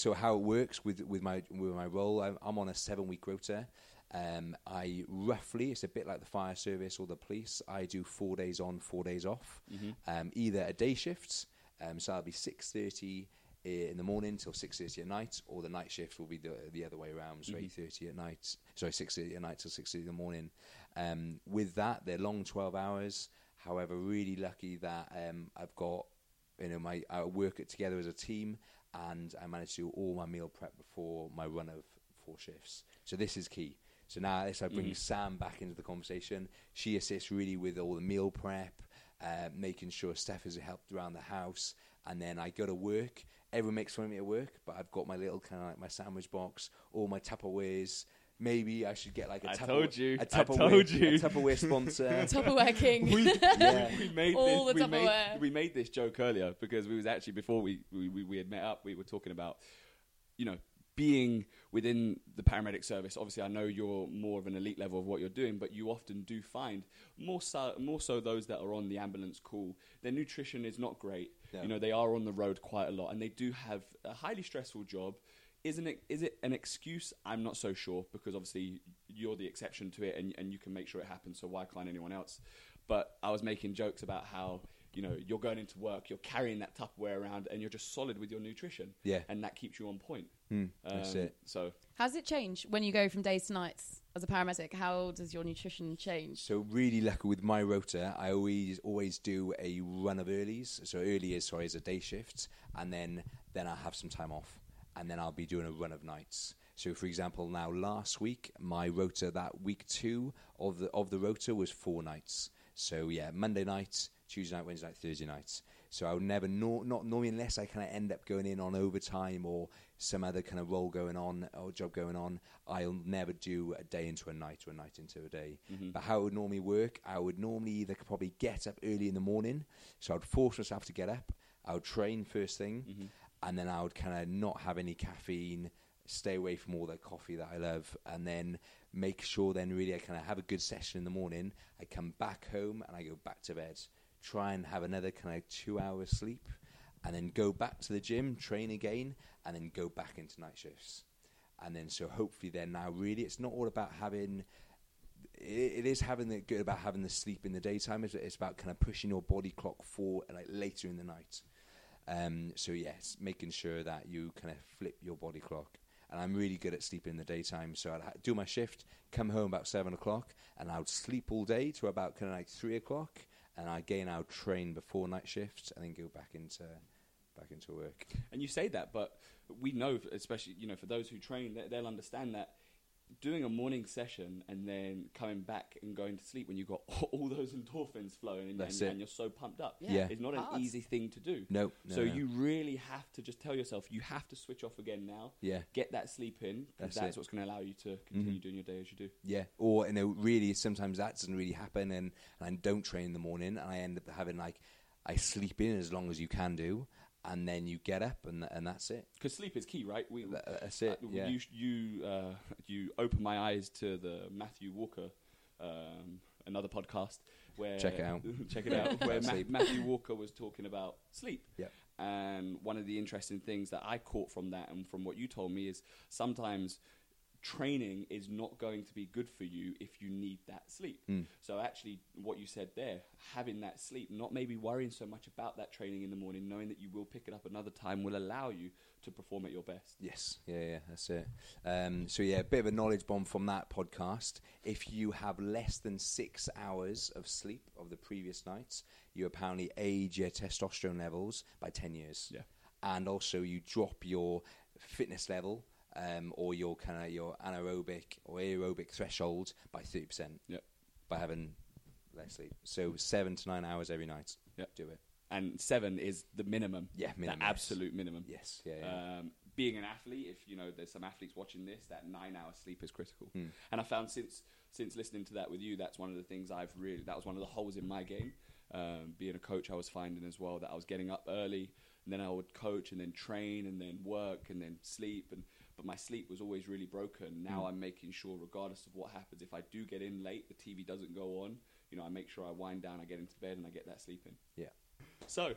So how it works with with my with my role, I'm, I'm on a seven week rota. Um, I roughly, it's a bit like the fire service or the police. I do four days on, four days off. Um, either a day shift, um, so I'll be six thirty in the morning till six thirty at night, or the night shift will be the the other way around, so eight thirty at night. Sorry, six thirty at night till six thirty in the morning. Um, with that, they're long twelve hours. However, really lucky that um, I've got you know my I work it together as a team, and I manage to do all my meal prep before my run of four shifts. So this is key. So now this I bring Sam back into the conversation. She assists really with all the meal prep, uh, making sure Steph is helped around the house, and then I go to work. Everyone makes fun of me at work, but I've got my little kind of like my sandwich box, all my Tupperwares. Maybe I should get like a I Tupperware, told you. a I Tupperware, told you. a Tupperware sponsor. Tupperware King. yeah. we made All this, the we made, Tupperware. we made this joke earlier because we was actually before we, we, we, we had met up we were talking about you know being within the paramedic service obviously I know you're more of an elite level of what you're doing but you often do find more so more so those that are on the ambulance call their nutrition is not great Yeah. you know they are on the road quite a lot and they do have a highly stressful job isn't it is it an excuse i'm not so sure because obviously you're the exception to it and, and you can make sure it happens so why can't anyone else but i was making jokes about how you know you're going into work you're carrying that tupperware around and you're just solid with your nutrition Yeah. and that keeps you on point that's Um, it. so How's it change when you go from days to nights as a paramedic? How does your nutrition change? So really lucky with my rota, I always always do a run of earlies. So early is sorry is a day shift, and then then I'll have some time off, and then I'll be doing a run of nights. So for example, now last week my rota that week two of the of the rota was four nights. So yeah, Monday night, Tuesday night, Wednesday night, Thursday night. So I would never nor not normally unless I kind of end up going in on overtime or some other kind of role going on or job going on. I'll never do a day into a night or a night into a day. Mm-hmm. But how it would normally work, I would normally either probably get up early in the morning, so I'd force myself to get up. I would train first thing, mm-hmm. And then I would kind of not have any caffeine, stay away from all that coffee that I love, and then make sure then really I kind of have a good session in the morning. I come back home and I go back to bed. Try and have another kind of two hours sleep, and then go back to the gym, train again, and then go back into night shifts. And then so hopefully then now really it's not all about having it, is having the good about having the sleep in the daytime. It's, about kind of pushing your body clock for like later in the night. Um, so yes, making sure that you kind of flip your body clock. And I'm really good at sleeping in the daytime, so I'd ha- do my shift, come home about seven o'clock, and I would sleep all day to about kind of like three o'clock, and again I would train before night shifts, and then go back into back into work. and you say that but we know especially you know for those who train they, they'll understand that doing a morning session and then coming back and going to sleep when you've got all those endorphins flowing and, and, and you're so pumped up Yeah. it's not an easy thing to do No, no, so no. you really have to just tell yourself you have to switch off again now Yeah. get that sleep in That's that's, it. Mm-hmm. what's going to allow you to continue doing your day as you do Yeah, or you know, really, sometimes that doesn't really happen, and, and I don't train in the morning, and I end up having like I sleep in as long as you can do, and then you get up, and and that's it. because sleep is key right we, That's it. Uh, Yeah, You you uh, you open my eyes to the Matthew Walker, um, another podcast where Check it out. check it out. Where Ma- Matthew Walker was talking about sleep. Yep. And one of the interesting things that I caught from that and from what you told me is sometimes training is not going to be good for you if you need that sleep. Hmm. So actually what you said there, having that sleep, not maybe worrying so much about that training in the morning, knowing that you will pick it up another time will allow you to perform at your best. Yes, yeah, yeah, that's it. Um, so yeah, a bit of a knowledge bomb from that podcast. If you have less than six hours of sleep of the previous nights, you apparently age your testosterone levels by ten years. Yeah. and also you drop your fitness level um, or your kind of your anaerobic or aerobic threshold by thirty percent. Yep. by having less sleep. So seven to nine hours every night. Yep. do it. and seven is the minimum. Yeah, minimum, the absolute minimum. Yes, yeah, yeah. Um, being an athlete, if you know there's some athletes watching this, that nine hour sleep is critical. Hmm. And I found since since listening to that with you, that's one of the things I've really that was one of the holes in my game. Um, being a coach, I was finding as well that I was getting up early, and then I would coach, and then train, and then work, and then sleep, and but my sleep was always really broken. Now I'm making sure, regardless of what happens, if I do get in late, the TV doesn't go on. You know, I make sure I wind down, I get into bed, and I get that sleep in. yeah. So,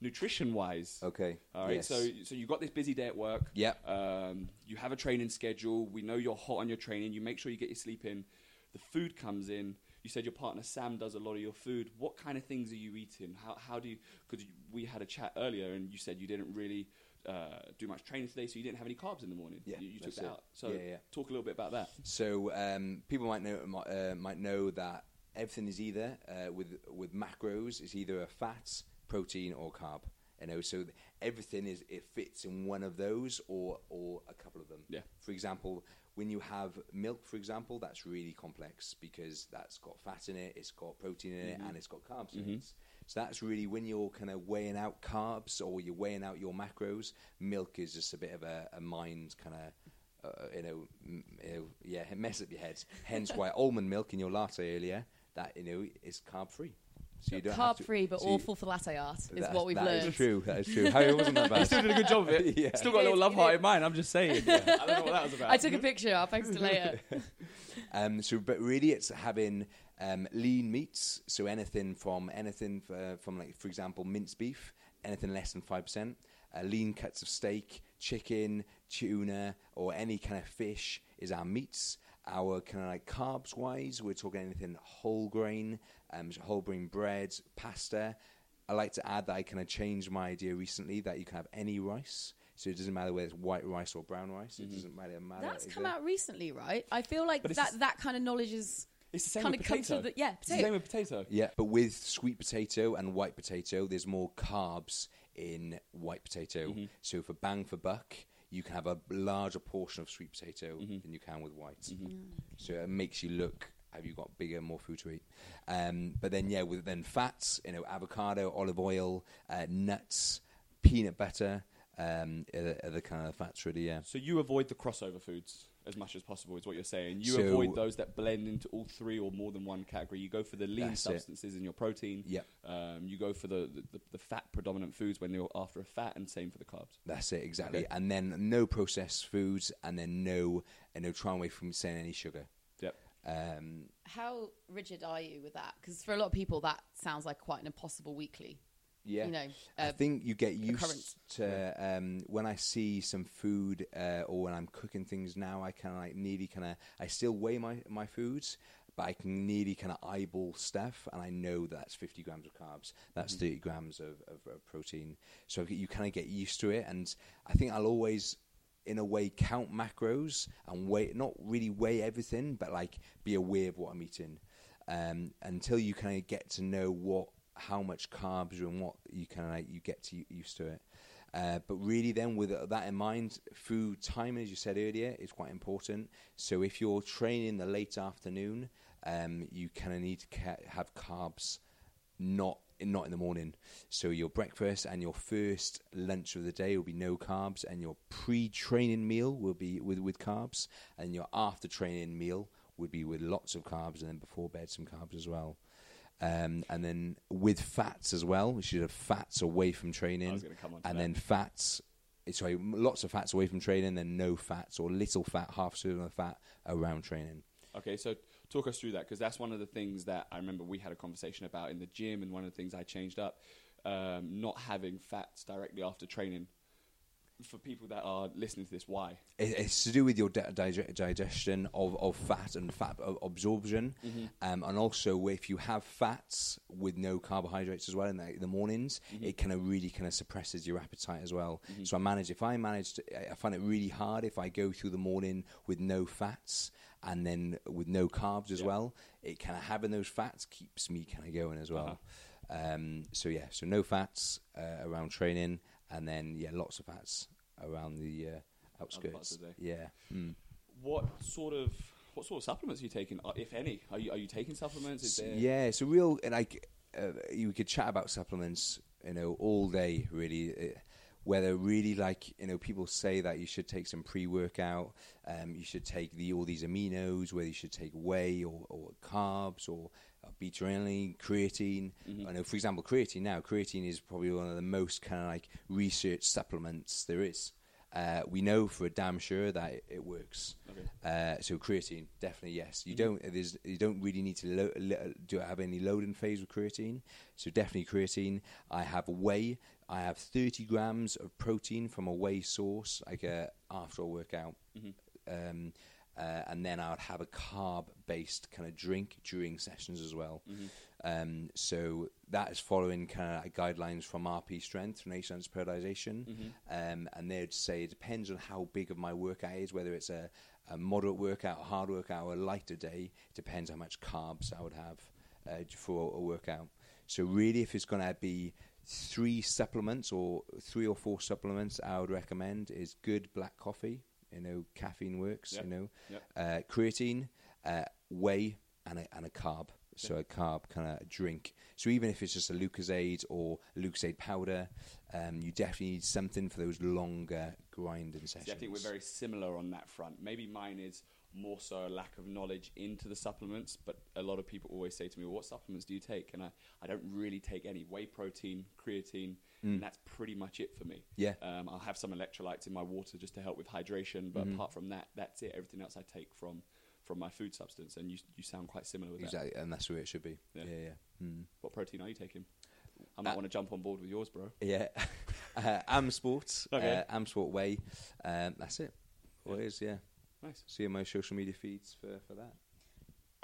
nutrition wise. Okay. All right. Yes. So so you got this busy day at work. Yeah. Um, you have a training schedule. We know you're hot on your training. You make sure you get your sleep in. The food comes in. You said your partner Sam does a lot of your food. What kind of things are you eating? How how do you? Because we had a chat earlier, and you said you didn't really uh, do much training today, so you didn't have any carbs in the morning. Yeah, you, you took that it. out. So Yeah, yeah. talk a little bit about that. So um, people might know might, uh, might know that everything is either uh, with with macros is either a fat, protein, or carb. You know, so everything is it fits in one of those or or a couple of them. Yeah. For example, when you have milk, for example, that's really complex because that's got fat in it, it's got protein in it, and it's got carbs in it. So that's really when you're kind of weighing out carbs or you're weighing out your macros. Milk is just a bit of a, a mind kind of uh, you know, m- you know, yeah, mess up your head. Hence why almond milk in your latte earlier, that you know is carb free. So you don't have Carb to- free, but so you- awful for latte art is what we've that is learned. That is true. That is true. How wasn't that bad? Still did a good job of it. Yeah. Still got a little love heart in mine. I'm just saying. I don't know what that was about. I took a picture. I'll post it later. Um, so, but really, it's having um, lean meats. So anything from anything for, from like, for example, minced beef, anything less than five percent. Uh, lean cuts of steak, chicken, tuna, or any kind of fish is our meats. Our kind of like carbs wise, we're talking anything whole grain, um, whole grain bread, pasta. I like to add that I kind of changed my idea recently that you can have any rice. So it doesn't matter whether it's white rice or brown rice. It doesn't matter. matter That's come it? out recently, right? I feel like that just- that kind of knowledge is It's the same kind with of come potato. to the yeah It's the same with potato. Yeah, but with sweet potato and white potato, there's more carbs in white potato. Mm-hmm. So for bang for buck, you can have a larger portion of sweet potato Mm-hmm. than you can with white. So it makes you look. Have you got bigger, more food to eat? Um, but then, yeah, with then fats, you know, avocado, olive oil, uh, nuts, peanut butter, um, are, the- are the kind of fats really. Yeah. So you avoid the crossover foods as much as possible, is what you're saying. You So- avoid those that blend into all three or more than one category. You go for the lean That's it. substances in your protein. Yep. Um, you go for the, the, the fat predominant foods when you're after a fat, and same for the carbs. That's it exactly. Okay. And then no processed foods, and then no, and no try away from saying any sugar. Yep. Um, How rigid are you with that? Because for a lot of people, that sounds like quite an impossible weekly. Yeah, You know, I uh, think you get used occurrence. to um, when I see some food uh, or when I'm cooking things now. I kind of like nearly kind of I still weigh my my foods, but I can nearly kind of eyeball stuff, and I know that's 50 grams of carbs, that's 30 grams of, of, of protein. So you kind of get used to it, and I think I'll always. In a way, count macros and weigh not really weigh everything, but like be aware of what I'm eating um, until you kind of get to know what how much carbs and what you of like you get to used to it. Uh, but really, then with that in mind, food time, as you said earlier, is quite important. So if you're training the late afternoon, um, you kind of need to ca- have carbs not not in the morning. So your breakfast and your first lunch of the day will be no carbs, and your pre-training meal will be with with carbs, and your after-training meal would be with lots of carbs, and then before bed some carbs as well. Um, and then with fats as well, we should have fats away from training, I was come on to and that. then fats. Sorry, lots of fats away from training, then no fats or little fat, half serving of fat around training. Okay, so talk us through that because that's one of the things that I remember we had a conversation about in the gym, and one of the things I changed up, um, not having fats directly after training. For people that are listening to this, why? It- It's to do with your di- dig- digestion of, of fat and fat absorption, um, and also if you have fats with no carbohydrates as well in the, the mornings, it kind of really kind of suppresses your appetite as well. So I manage if I manage, to, I find it really hard if I go through the morning with no fats and then with no carbs as Yeah. well. It kind of having those fats keeps me kind of going as well. Um, so yeah, so no fats uh, around training, and then yeah, lots of fats around the uh, outskirts. the. Yeah. Mm. What sort of what sort of supplements are you taking, uh, if any? Are you are you taking supplements? Is there Yeah, it's a real like uh, you could chat about supplements, you know, all day really. Whether really like you know people say that you should take some pre-workout, um, you should take the all these aminos, whether you should take whey or, or carbs or uh, beta alanine, creatine. I know, for example, creatine now. Creatine is probably one of the most kind of like research supplements there is. Uh, we know for a damn sure that it, it works. Okay. Uh, so creatine, definitely yes. You Mhm. don't there's, you don't really need to lo- lo- do have any loading phase with creatine. So definitely creatine. I have whey. I have 30 grams of protein from a whey source, like a after a workout. Mhm. Um, uh, and then I would have a carb-based kind of drink during sessions as well. Mhm. Um, so that is following kind of guidelines from RP Strength, Renaissance Periodization. Mhm. Um, and they'd say it depends on how big of my workout is, whether it's a, a moderate workout, a hard workout, or a lighter day. It depends how much carbs I would have uh, for a workout. So really, if it's going to be three supplements or three or four supplements, I would recommend is good black coffee. You know, caffeine works. Yep. You know, Yep. uh, creatine, uh, whey, and a, and a carb. So a carb kind of drink. So even if it's just a Lucozade or Lucozade powder, um, you definitely need something for those longer grinding sessions. See, I think we're very similar on that front. Maybe mine is more so a lack of knowledge into the supplements, but a lot of people always say to me, well, "What supplements do you take?" And I, I don't really take any whey protein, creatine, Mm. and that's pretty much it for me. Yeah. Um, I'll have some electrolytes in my water just to help with hydration, but Mhm. apart from that, that's it. Everything else I take from from my food substance, and you you sound quite similar with that. Exactly, and that's where it should be. Yeah. Yeah, yeah. Mm. What protein are you taking? I might Uh, want to jump on board with yours, bro. Yeah. uh, Am Sports, Okay. uh, Am Sport Whey. Um, that's it. What Yeah. is, yeah. Nice. See you in my social media feeds for, for that.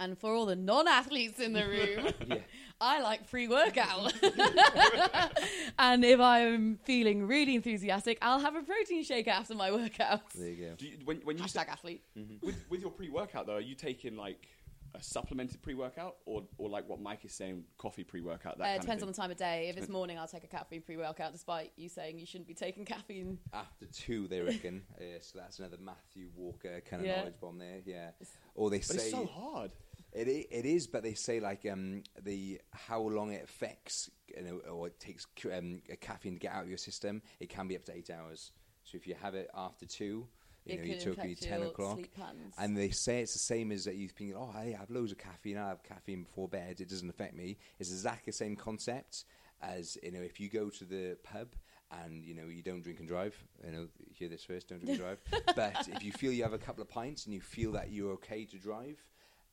And for all the non-athletes in the room, Yeah. I like pre-workout. and if I'm feeling really enthusiastic, I'll have a protein shake after my workout. There you go. Do you, when when you Hashtag athlete. with with your pre-workout though, are you taking like a supplemented pre-workout or or like what Mike is saying, coffee pre-workout? That Uh, depends of on the time of day. If it's morning, I'll take a caffeine pre-workout, despite you saying you shouldn't be taking caffeine. After two, they reckon. uh, so that's another Matthew Walker kind of Yeah. knowledge bomb there. Yeah. Or they But say it's so hard. It, it is, but they say like um, the how long it affects, you know, or it takes um, a caffeine to get out of your system. It can be up to eight hours. So if you have it after two, you it know, you're talking ten o'clock. And they say it's the same as that you think, oh, I have loads of caffeine. I have caffeine before bed. It doesn't affect me. It's exactly the same concept as you know, if you go to the pub and you know you don't drink and drive. You know, hear this first, don't drink and drive. But if you feel you have a couple of pints and you feel that you're okay to drive.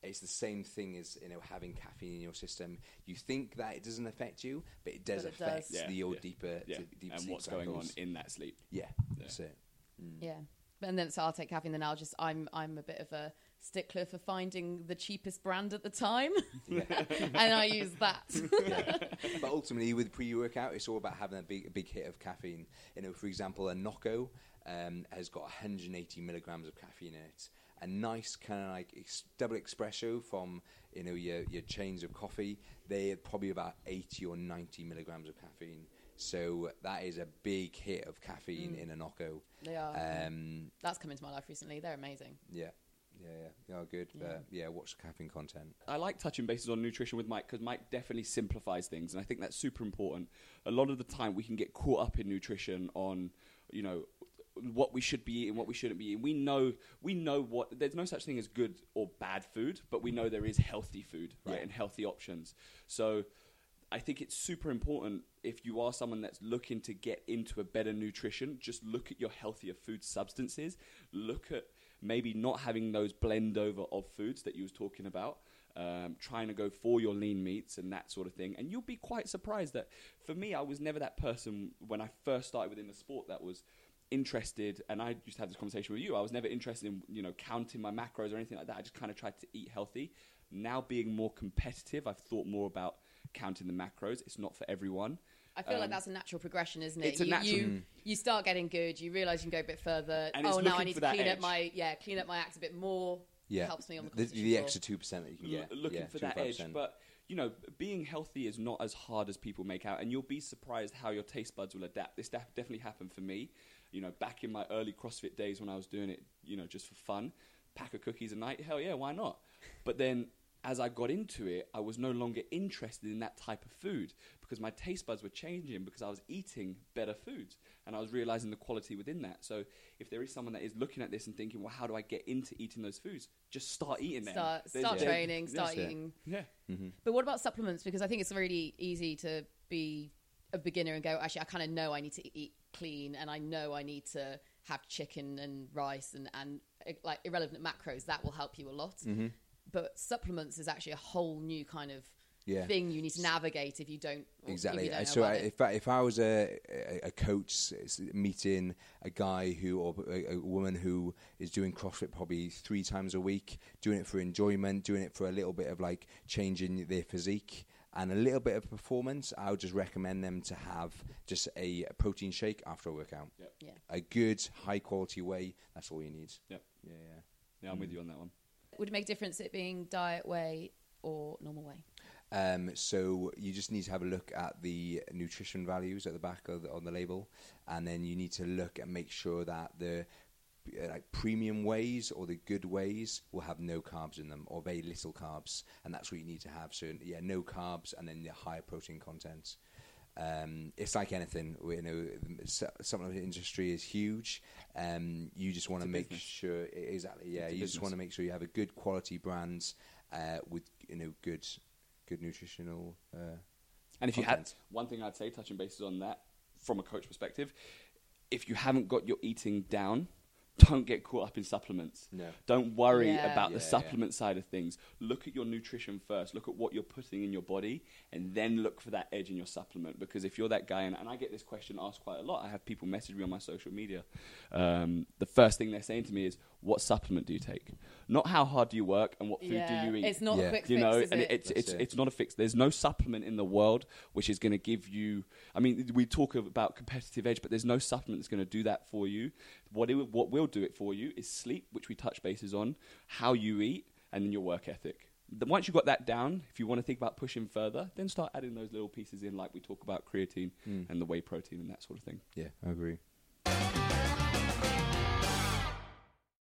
It's the same thing as you know having caffeine in your system. You think that it doesn't affect you, but it does But it affect does. Yeah, the old yeah, deeper, Yeah, d- deep and sleep what's going on in that sleep. Yeah, Yeah. that's it. Mm. Yeah. And then so I'll take caffeine. Then I'll just I'm I'm a bit of a stickler for finding the cheapest brand at the time, and I use that. but ultimately, with pre-workout, it's all about having a big, a big hit of caffeine. You know, for example, a Nocco um, has got 180 milligrams of caffeine in it. A nice kind of like ex- double espresso from you know your your chains of coffee, they're probably about 80 or 90 milligrams of caffeine. So that is a big hit of caffeine Mm. in a Nocco. They are. Um, That's come into my life recently. They're amazing. yeah, yeah, yeah, yeah, good. Yeah. But yeah, watch the caffeine content. I like touching bases on nutrition with Mike because Mike definitely simplifies things, and I think that's super important. A lot of the time, we can get caught up in nutrition on, you know, what we should be eating, what we shouldn't be eating. We know, we know what. There's no such thing as good or bad food, but we know there is healthy food, right, Yeah. and healthy options. So. I think it's super important if you are someone that's looking to get into a better nutrition, just look at your healthier food substances. Look at maybe not having those blend over of foods that you was talking about. Um, trying to go for your lean meats and that sort of thing, and you'll be quite surprised that for me, I was never that person when I first started within the sport that was interested. And I used to have this conversation with you. I was never interested in you know counting my macros or anything like that. I just kind of tried to eat healthy. Now being more competitive, I've thought more about counting the macros. It's not for everyone. I feel like Um, that's a natural progression, isn't it? it's a you, natural- You, you start getting good. You realise you can go a bit further. And oh, now I need to clean edge. up my yeah, clean up my acts a bit more. Yeah, helps me on the the, the extra two percent that you can L- get. looking yeah, for 2 that edge. But you know, being healthy is not as hard as people make out, and you'll be surprised how your taste buds will adapt. This def- definitely happened for me. You know, back in my early CrossFit days when I was doing it, you know, just for fun, pack of cookies a night. Hell yeah, why not? But then. As I got into it, I was no longer interested in that type of food because my taste buds were changing because I was eating better foods and I was realizing the quality within that. So, if there is someone that is looking at this and thinking, "Well, how do I get into eating those foods?" Just start eating them. Start start there- training. Start that's it. eating. Yeah. Mhm. But what about supplements? Because I think it's really easy to be a beginner and go, actually, I kind of know I need to eat clean, and I know I need to have chicken and rice and and uh, like irrelevant macros. That will help you a lot. Mm-hmm. But supplements is actually a whole new kind of Yeah. thing you need to navigate if you don't if Exactly. you don't know So I, it. if I, if I was a, a, a coach meeting a guy who or a, a woman who is doing CrossFit probably three times a week, doing it for enjoyment, doing it for a little bit of like changing their physique and a little bit of performance, I would just recommend them to have just a protein shake after a workout. Yep. Yeah. A good, high quality whey. That's all you need. Yep. Yeah, yeah. Yeah, I'm with you on that one. Would make a difference it being diet whey or normal whey? Um, so you just need to have a look at the nutrition values at the back of the, on the label, and then you need to look and make sure that the uh, like premium wheys or the good wheys will have no carbs in them or very little carbs, and that's what you need to have. So yeah, no carbs, and then the higher protein content. Um, it's like anything, you know. s- Supplement industry is huge. Um, you just want to make business. sure exactly. Yeah, It's you just want to make sure you have a good quality brands uh, with you know good good nutritional. Uh, And if you had content. one thing I'd say, touching bases on that from a coach perspective, if you haven't got your eating down, don't get caught up in supplements. No. Don't worry Yeah. about Yeah, the yeah. supplement side of things. Look at your nutrition first. Look at what you're putting in your body, and then look for that edge in your supplement. Because if you're that guy, and, and I get this question asked quite a lot, I have people message me on my social media. Um, the first thing they're saying to me is, "What supplement do you take? Not how hard do you work and what food yeah, do you eat." it's not Yeah. a quick you fix, know, is and it? it's That's it's it. it's not a fix. There's no supplement in the world which is going to give you. I mean, we talk about competitive edge, but there's no supplement that's going to do that for you. What it, what will do it for you is sleep, which we touch bases on, how you eat, and then your work ethic. Once you've got that down, if you want to think about pushing further, then start adding those little pieces in, like we talk about creatine Mm. and the whey protein and that sort of thing. yeah, I agree.